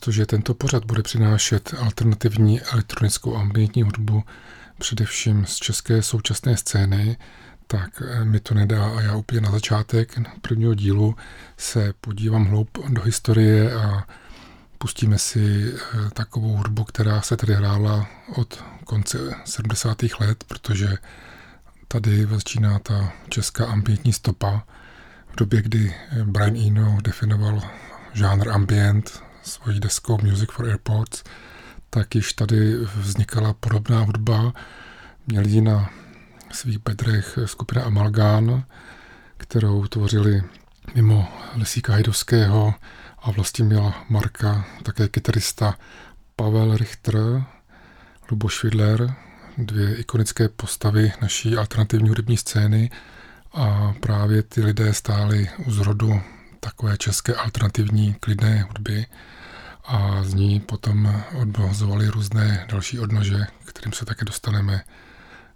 Přestože tento pořad bude přinášet alternativní elektronickou ambientní hudbu především z české současné scény, tak mi to nedá a já úplně na začátek prvního dílu se podívám hloub do historie a pustíme si eh, takovou hudbu, která se tady hrála od konce 70. let, protože tady začíná ta česká ambientní stopa. V době, kdy Brian Eno definoval žánr ambient svojí deskou Music for Airports, tak již tady vznikala podobná hudba. Měli na svých bedrech skupina Amalgán, kterou tvořili mimo Lesíka Hajdovského a vlastně měla Marka, také kytarista Pavel Richter, Luboš Švidler, dvě ikonické postavy naší alternativní hudební scény a právě ty lidé stáli u zrodu takové české alternativní klidné hudby a z ní potom odbozovali různé další odnože, kterým se také dostaneme.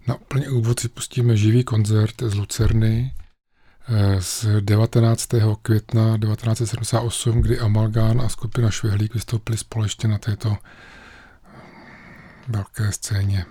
Na plně úvod si pustíme živý koncert z Lucerny, z 19. května 1978, kdy Amalgán a skupina Švehlík vystoupili společně na této velké scéně.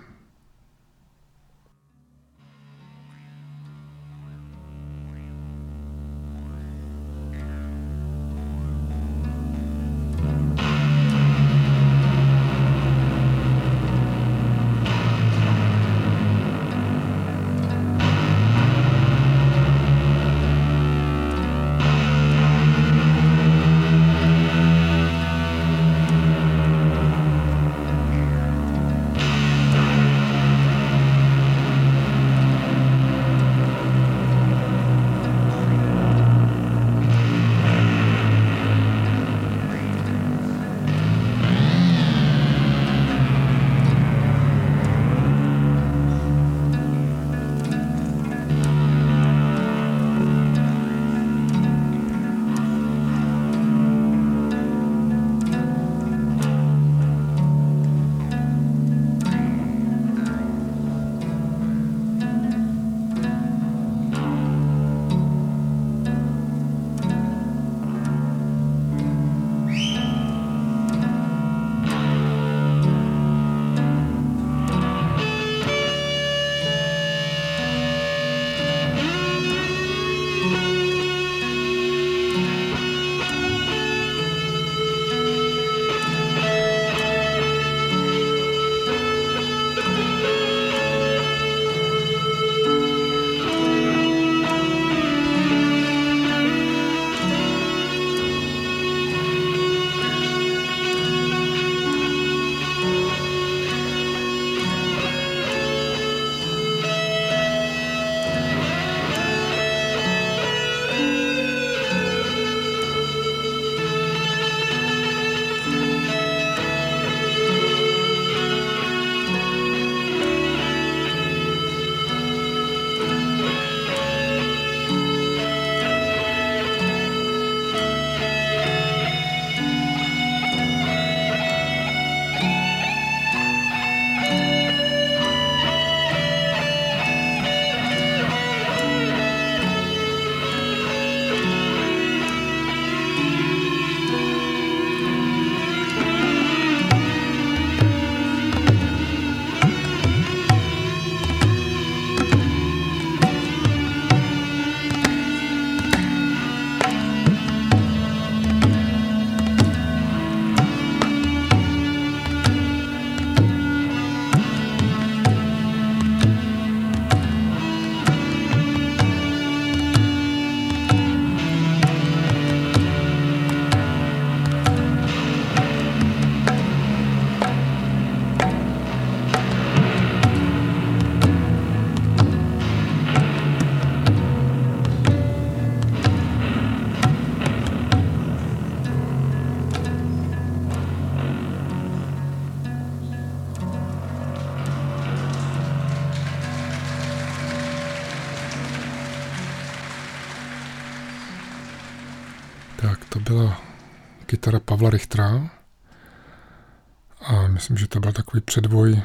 Myslím, že to byl takový předvoj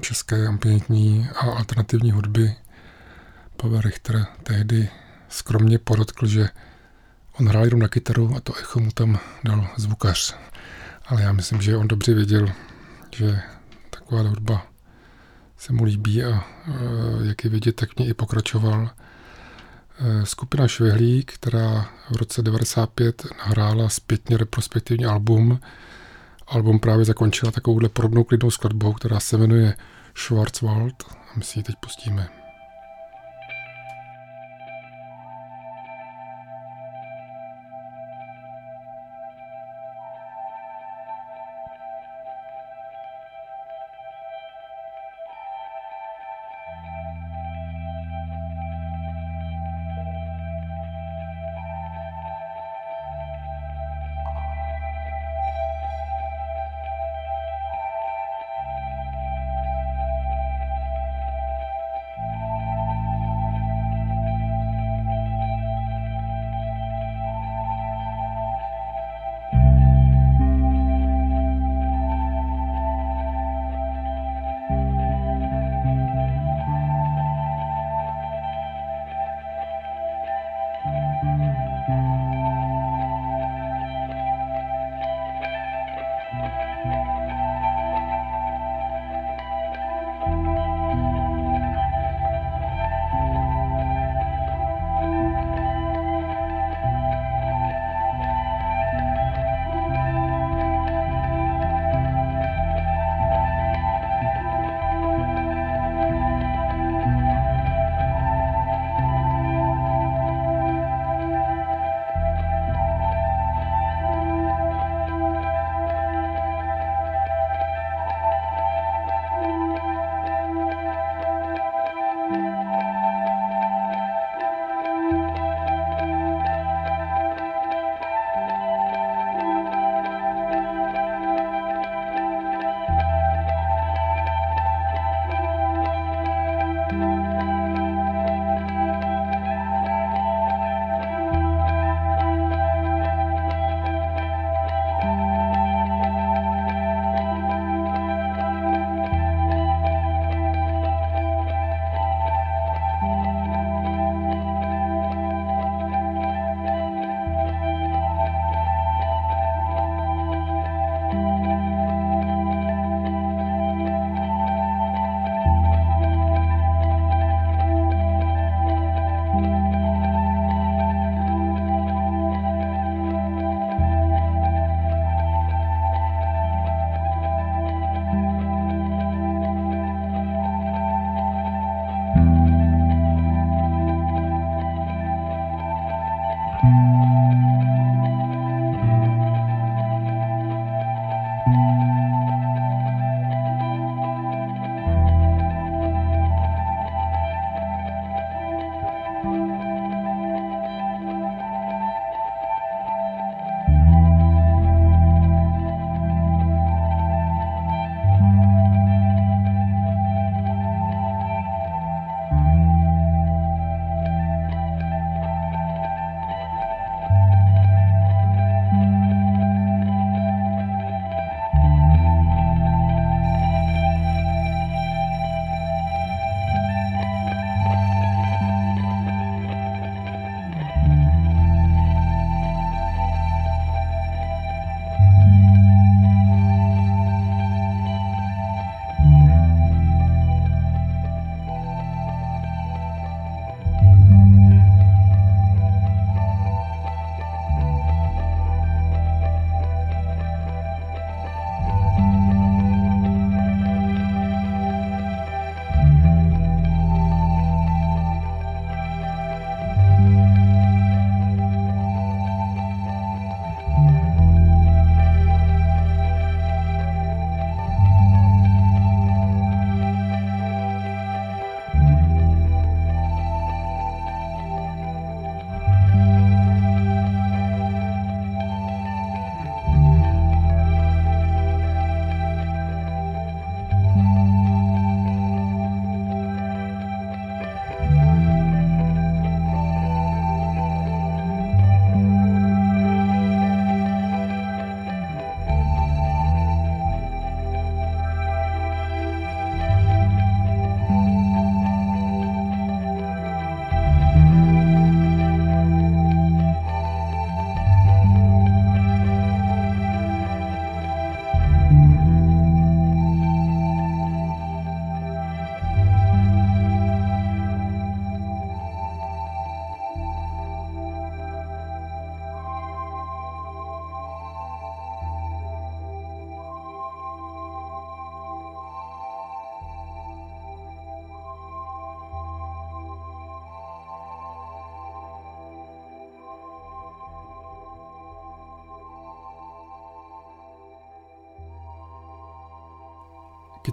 české ambientní a alternativní hudby. Pavel Richter tehdy skromně podotkl, že on hrál jenom na kytaru a to echo mu tam dal zvukař. Ale já myslím, že on dobře věděl, že taková hudba se mu líbí a jak je vidět, tak mě i pokračoval. E, skupina Švehlík, která v roce 95 nahrála zpětně retrospektivní album, album právě zakončila takovouhle podobnou klidnou skladbou, která se jmenuje Schwarzwald my si ji teď pustíme.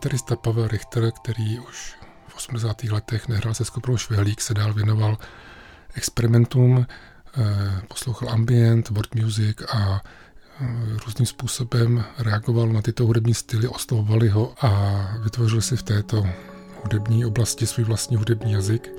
Kytarista Pavel Richter, který už v 80. letech nehrál se skupinou Švihlík, se dál věnoval experimentům, eh, poslouchal ambient, world music a eh, různým způsobem reagoval na tyto hudební styly, oslovovali ho a vytvořil si v této hudební oblasti svůj vlastní hudební jazyk.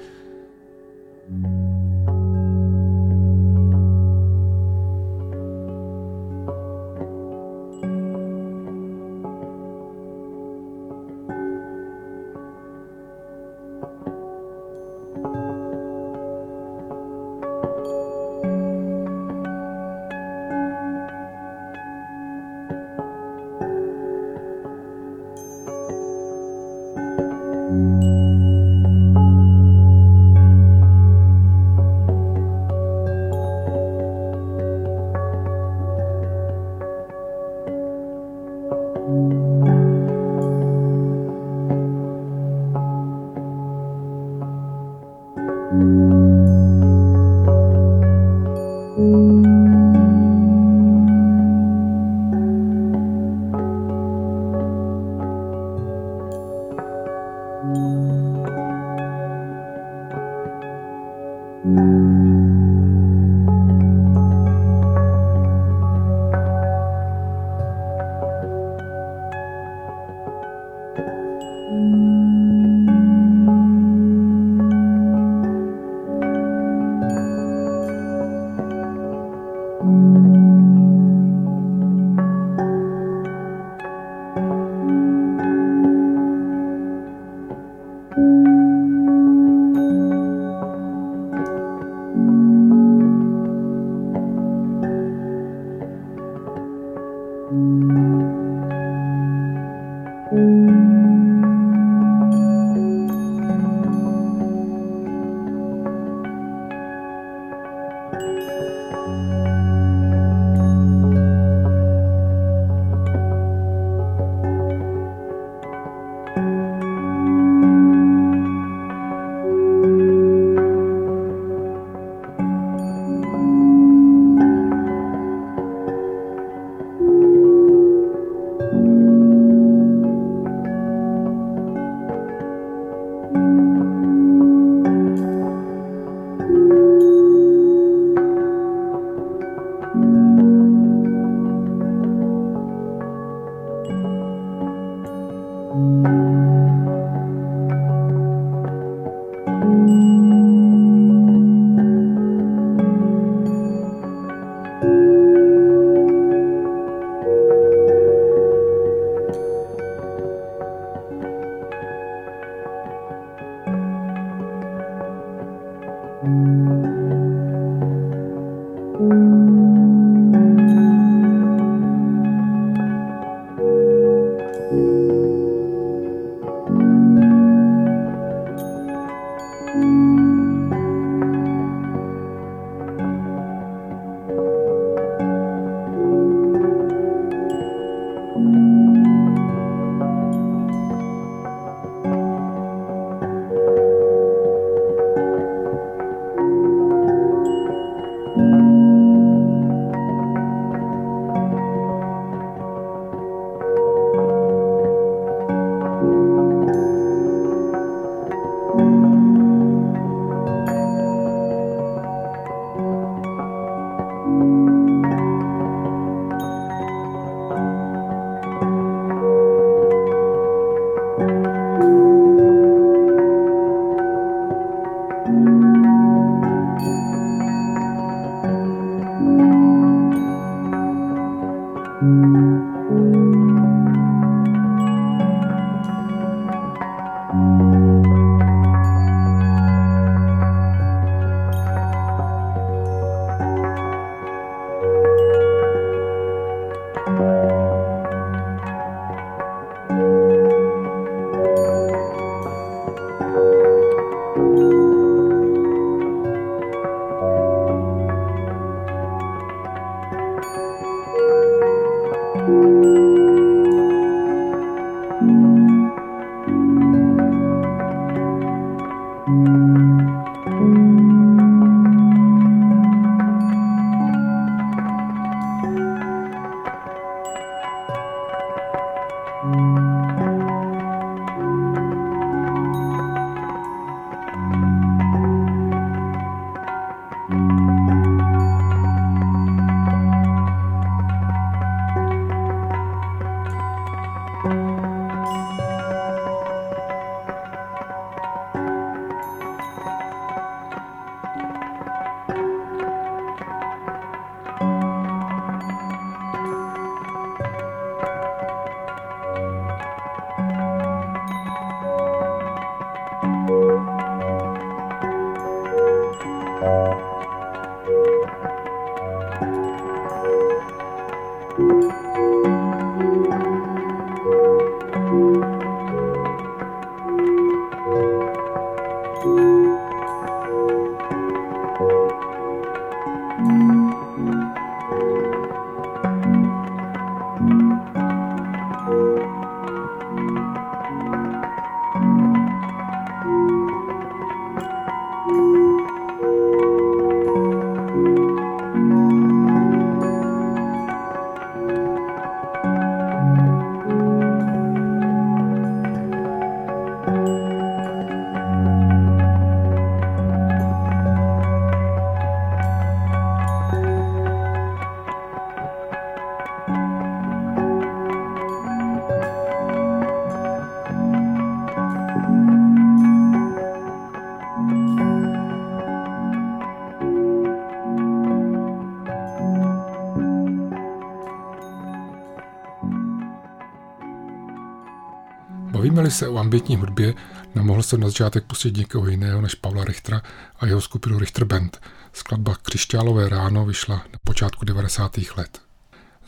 Se o ambientní hudbě, nemohl jsem na začátek pustit někoho jiného než Pavla Richtera a jeho skupinu Richter Band. Skladba Křišťálové ráno vyšla na počátku 90. let.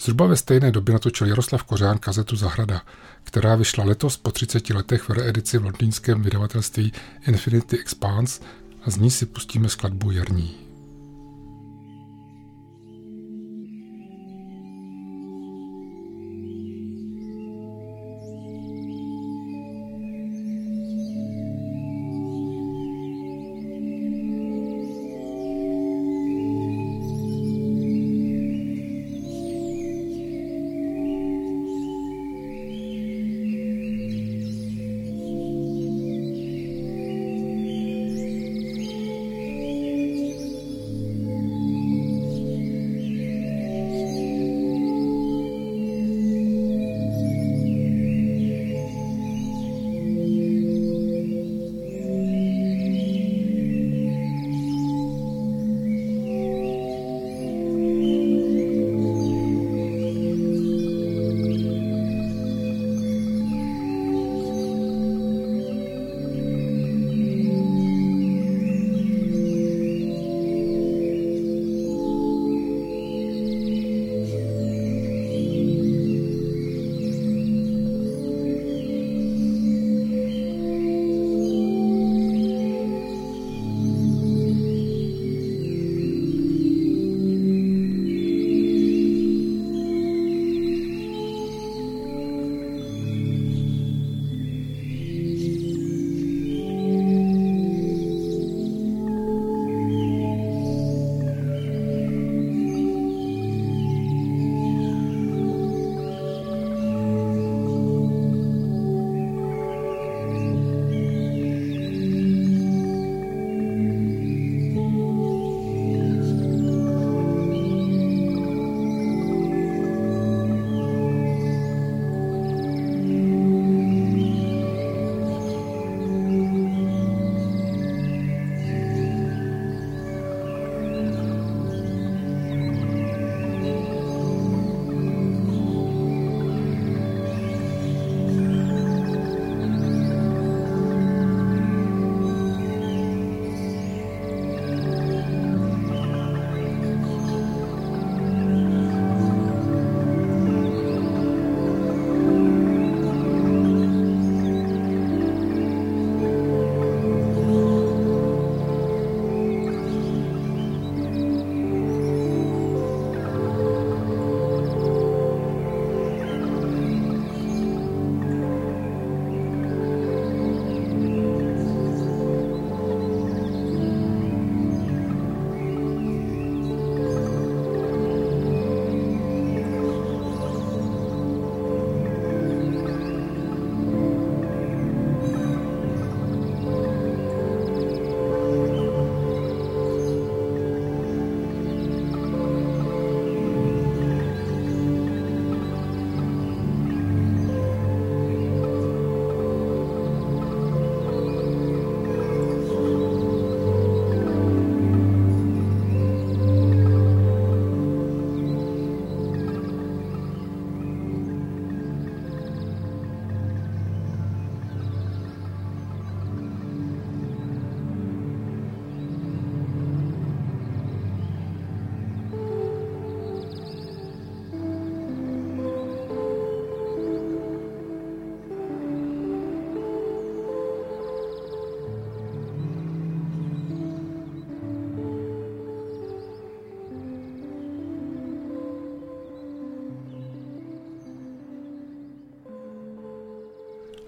Zhruba ve stejné době natočil Jaroslav Kořán kazetu Zahrada, která vyšla letos po 30 letech v reedici v londýnském vydavatelství Infinity Expanse a z ní si pustíme skladbu Jarní.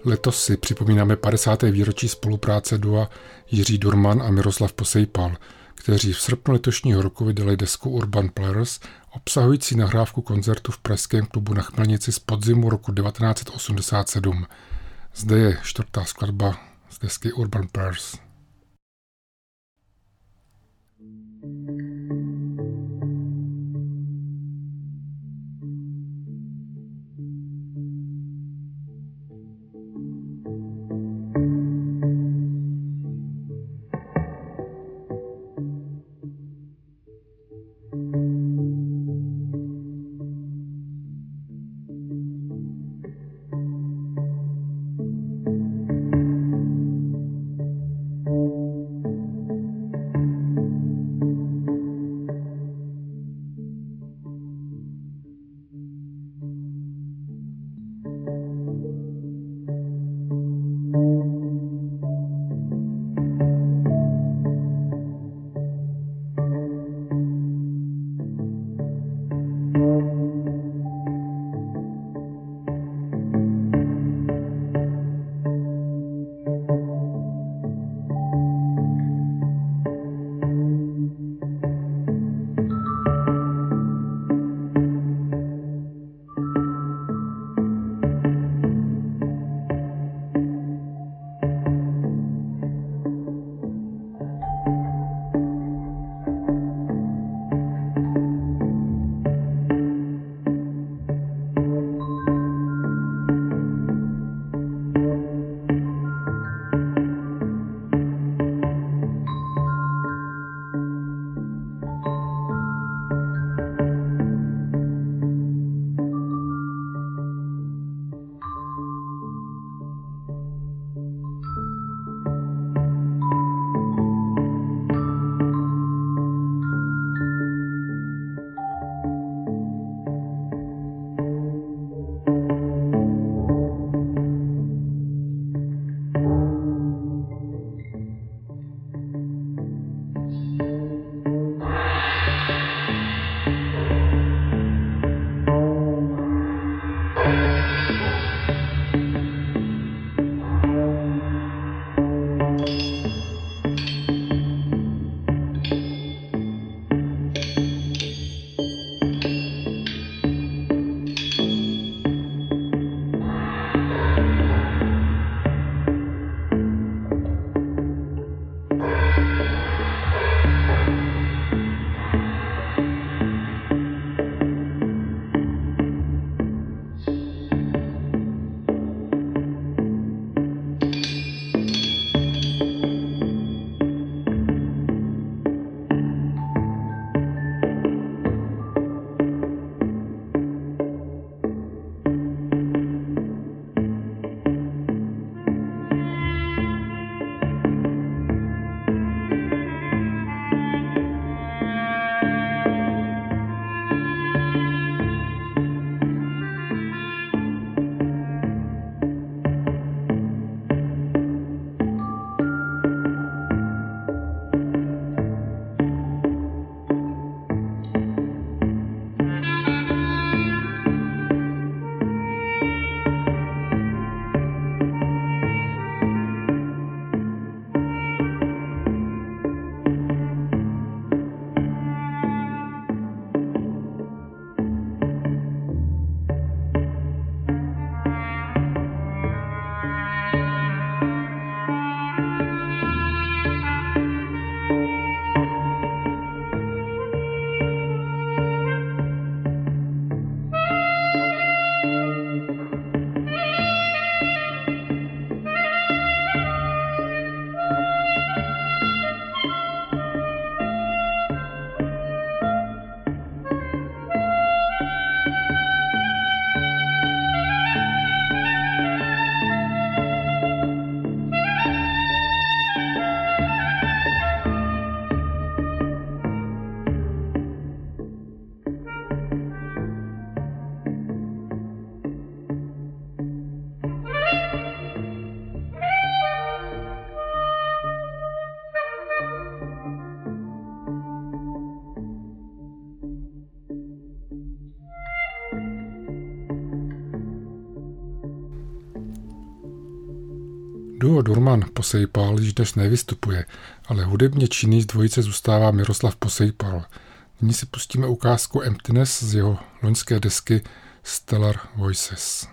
Letos si připomínáme 50. výročí spolupráce dua Jiří Durman a Miroslav Posejpal, kteří v srpnu letošního roku vydali desku Urban Players, obsahující nahrávku koncertu v Pražském klubu na Chmelnici z podzimu roku 1987. Zde je čtvrtá skladba z desky Urban Players. Durman Posejpal již dnes nevystupuje, ale hudebně činný z dvojice zůstává Miroslav Posejpal. Nyní si pustíme ukázku Emptiness z jeho loňské desky Stellar Voices.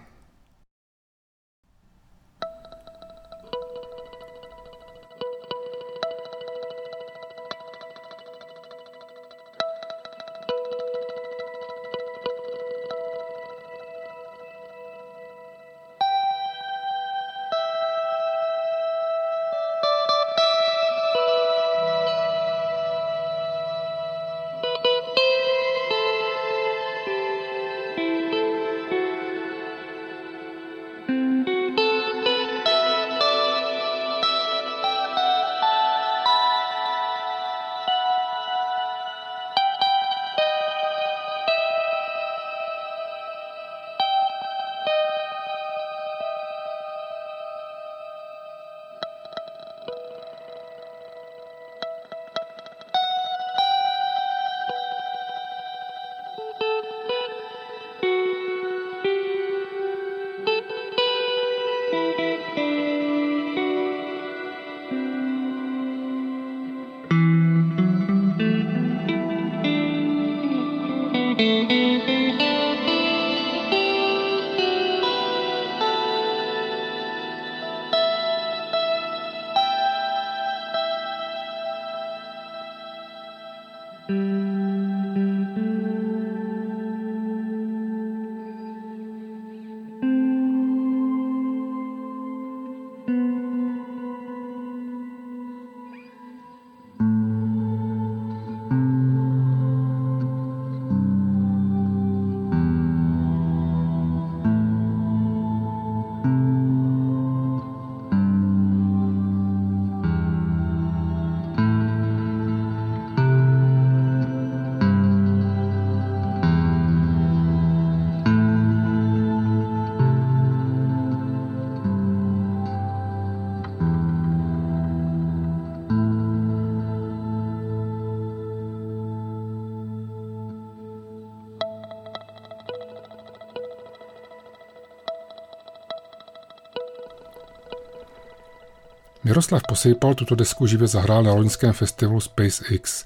Miroslav Posejpal tuto desku živě zahrál na loňském festivalu SpaceX.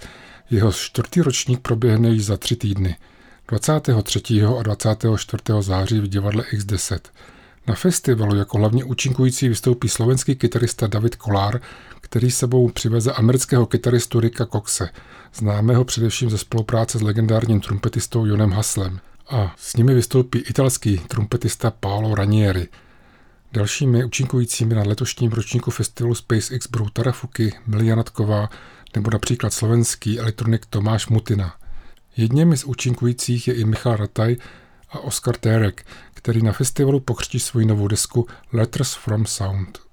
Jeho čtvrtý ročník proběhne již za tři týdny. 23. a 24. září v divadle X10. Na festivalu jako hlavně účinkující vystoupí slovenský kytarista David Kolár, který sebou přiveze amerického kytaristu Ricka Coxe, známého především ze spolupráce s legendárním trumpetistou Jonem Haslem. A s nimi vystoupí italský trumpetista Paolo Ranieri – Dalšími účinkujícími na letošním ročníku festivalu SpaceX budou Tarafuky, Milianatková nebo například slovenský elektronik Tomáš Mutina. Jedním z účinkujících je i Michal Rataj a Oskar Térek, který na festivalu pokřtí svoji novou desku Letters from Sound.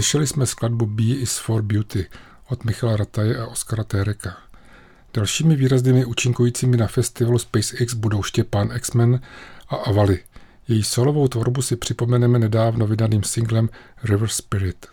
Slyšeli jsme skladbu B is for Beauty od Michala Rataje a Oskara Téreka. Dalšími výraznými účinkujícími na festivalu SpaceX budou Štěpán X-Men a Avali. Její solovou tvorbu si připomeneme nedávno vydaným singlem River Spirit.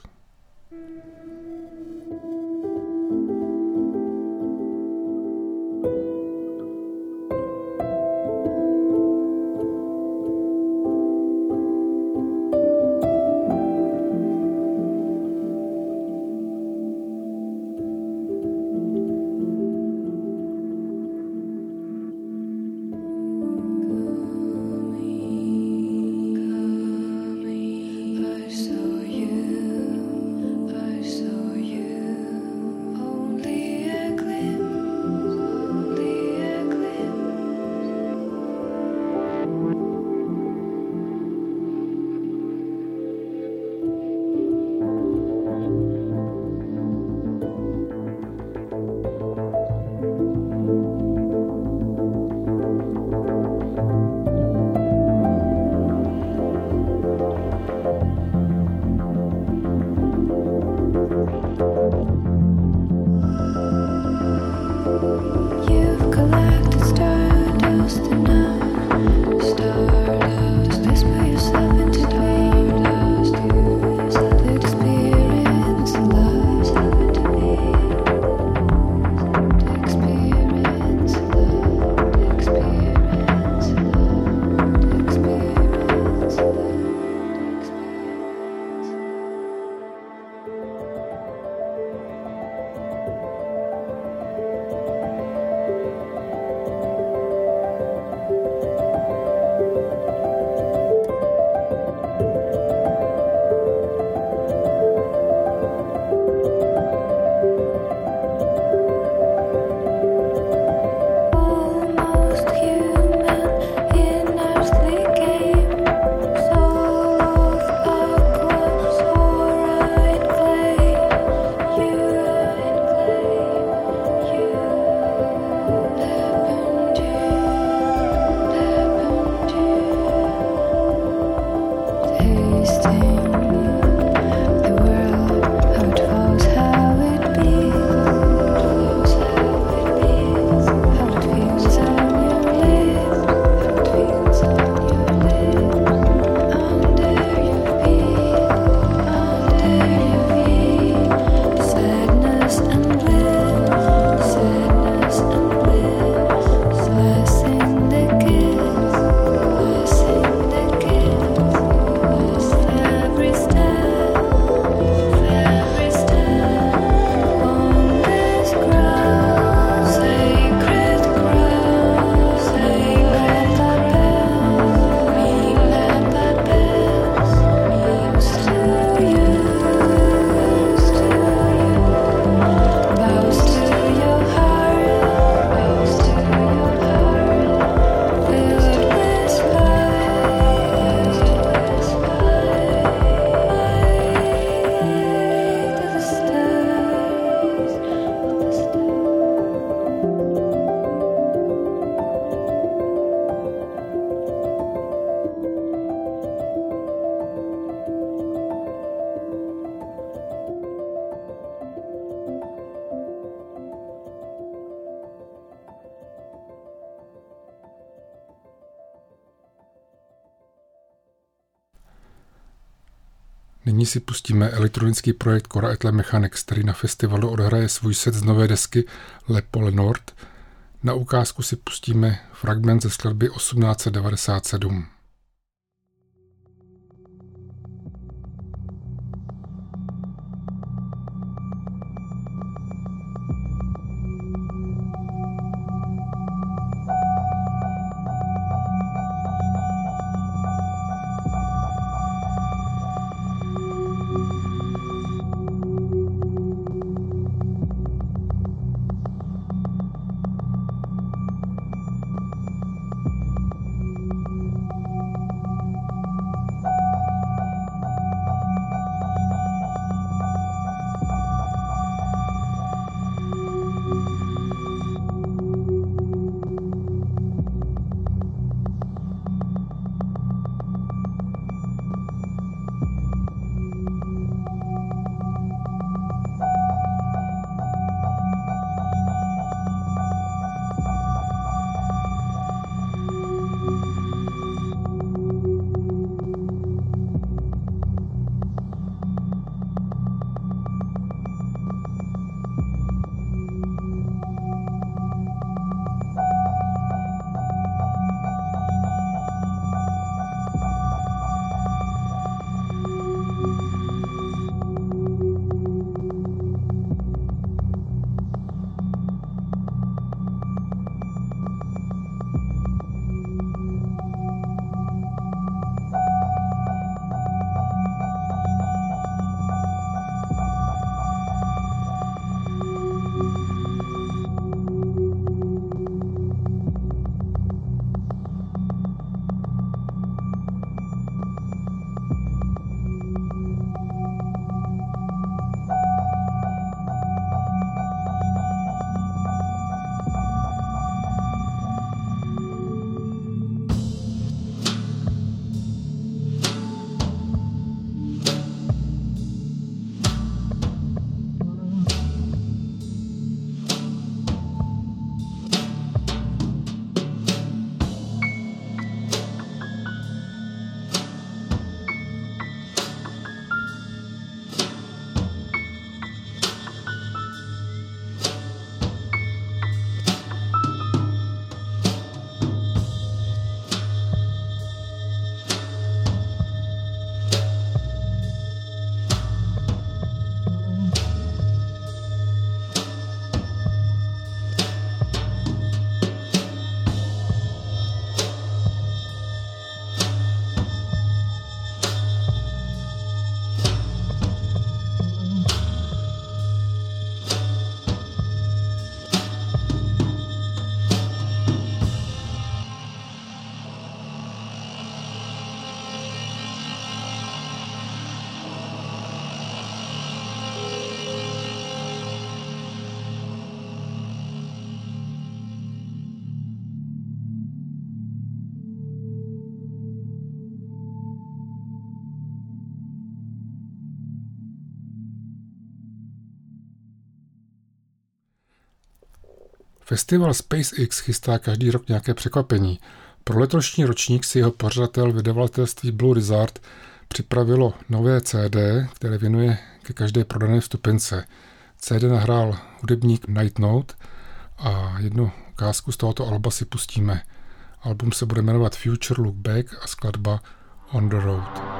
Si pustíme elektronický projekt Cora Etle Mechanics, který na festivalu odhraje svůj set z nové desky Le Pole Nord. Na ukázku si pustíme fragment ze skladby 1897. Festival SpaceX chystá každý rok nějaké překvapení. Pro letošní ročník si jeho pořadatel vydavatelství Blue Resort připravilo nové CD, které věnuje ke každé prodané vstupence. CD nahrál hudebník Night Note a jednu ukázku z tohoto alba si pustíme. Album se bude jmenovat Future Look Back a skladba On the Road.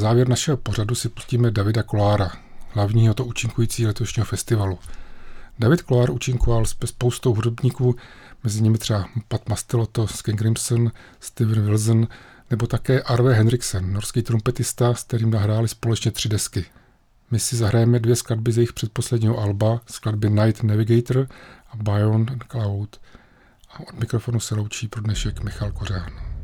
Závěr našeho pořadu si pustíme Davida Kolára, hlavního to účinkující letošního festivalu. David Kolár účinkoval s spoustou hudebníků, mezi nimi třeba Pat Mastelotto, Sken Grimson, Steven Wilson nebo také Arve Henriksen, norský trumpetista, s kterým nahráli společně tři desky. My si zahrajeme dvě skladby z jejich předposledního alba, skladby Night Navigator a Beyond Cloud. A od mikrofonu se loučí pro dnešek Michal Kořán.